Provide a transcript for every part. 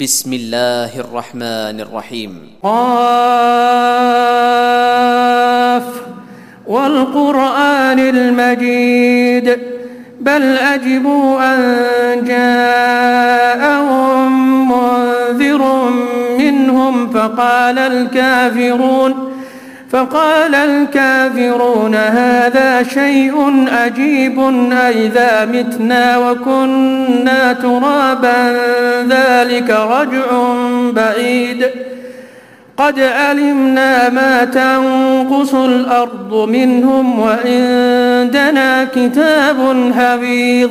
بسم الله الرحمن الرحيم قاف والقرآن المجيد بل أجبوا أن جاءهم منذر منهم فقال الكافرون فقال الكافرون هذا شيء أجيب أئذا متنا وكنا ترابا ذلك رجع بعيد. قد علمنا ما تنقص الأرض منهم وعندنا كتاب حفيظ.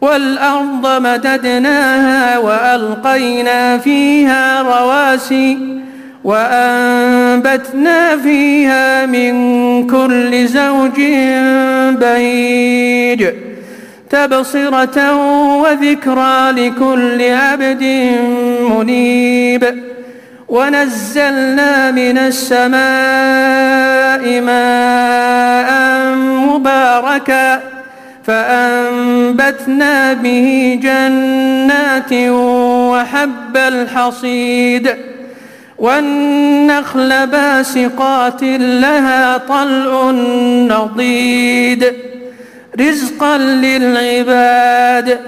والأرض مددناها وألقينا فيها رواسي وأنبتنا فيها من كل زوج بهيج تبصرة وذكرى لكل عبد منيب ونزلنا من السماء ماء مباركا فأنبتنا به جنات وحب الحصيد والنخل باسقات لها طلع نضيد رزقا للعباد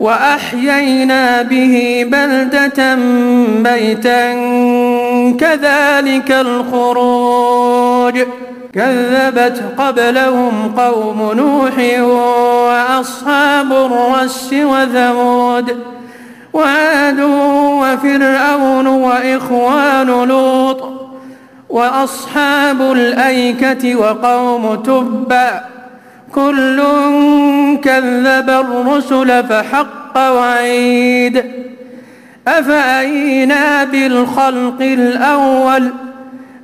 وأحيينا به بلدة ميتا كذلك الخروج كذبت قبلهم قوم نوح وأصحاب الرس وثمود وعاد وفرعون وإخوان لوط وأصحاب الأيكة وقوم تبع كل كذب الرسل فحق وعيد أفأينا بالخلق الأول ؟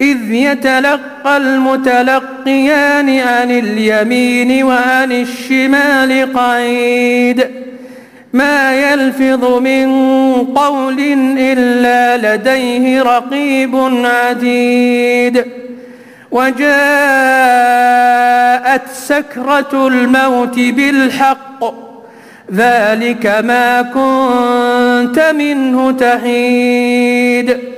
إذ يتلقى المتلقيان عن اليمين وعن الشمال قعيد. ما يلفظ من قول إلا لديه رقيب عتيد وجاءت سكرة الموت بالحق. ذلك ما كنت منه تحيد.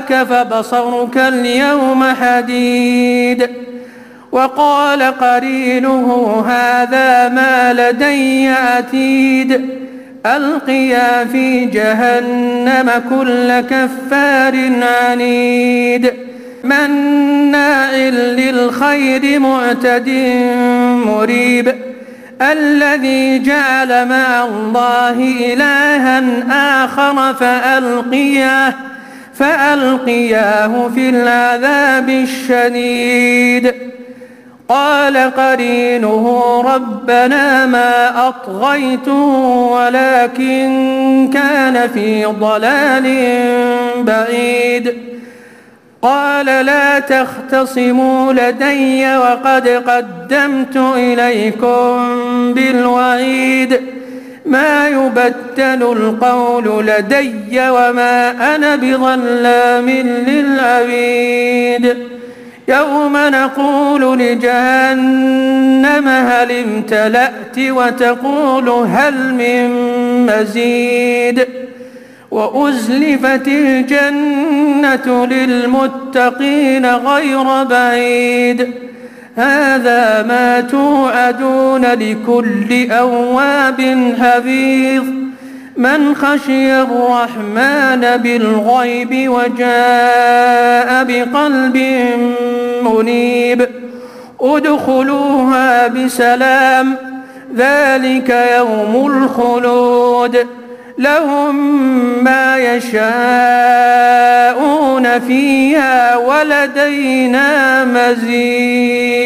فبصرك اليوم حديد وقال قرينه هذا ما لدي عتيد القيا في جهنم كل كفار عنيد مناع للخير معتد مريب الذي جعل مع الله إلها آخر فألقياه فألقياه في العذاب الشديد. قال قرينه ربنا ما أطغيته ولكن كان في ضلال بعيد. قال لا تختصموا لدي وقد قدمت إليكم بالوعيد. ما يبدل القول لدي وما أنا بظلام للعبيد. يوم نقول لجهنم هل امتلأت وتقول هل من مزيد. وأزلفت الجنة للمتقين غير بعيد. هذا ما توعدون لكل أواب حفيظ. من خشي الرحمن بالغيب وجاء بقلب منيب. ادخلوها بسلام ذلك يوم الخلود. لهم ما يشاءون فيها ولدينا مزيد.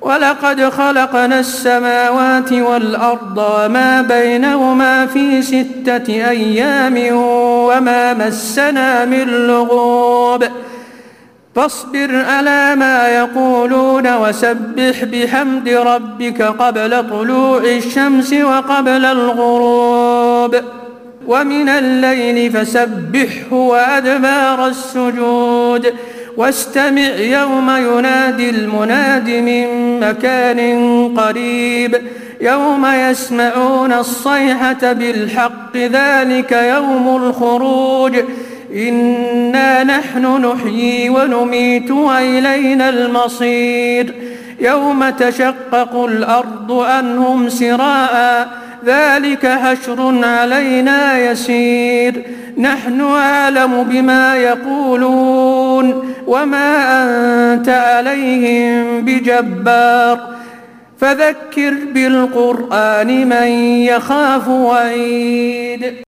ولقد خلقنا السماوات والأرض وما بينهما في ستة أيام وما مسنا من لغوب. فاصبر على ما يقولون وسبح بحمد ربك قبل طلوع الشمس وقبل الغروب. ومن الليل فسبحه وأدبار السجود. واستمع يوم ينادي المناد من مكان قريب. يوم يسمعون الصيحة بالحق ذلك يوم الخروج. إنا نحن نحيي ونميت وإلينا المصير. يوم تشقق الأرض أنهم سراء. ذلك حشر علينا يسير. نحن أعلم بما يقولون. وما أنت عليهم بجبار. فذكر بالقرآن من يخاف وعيد.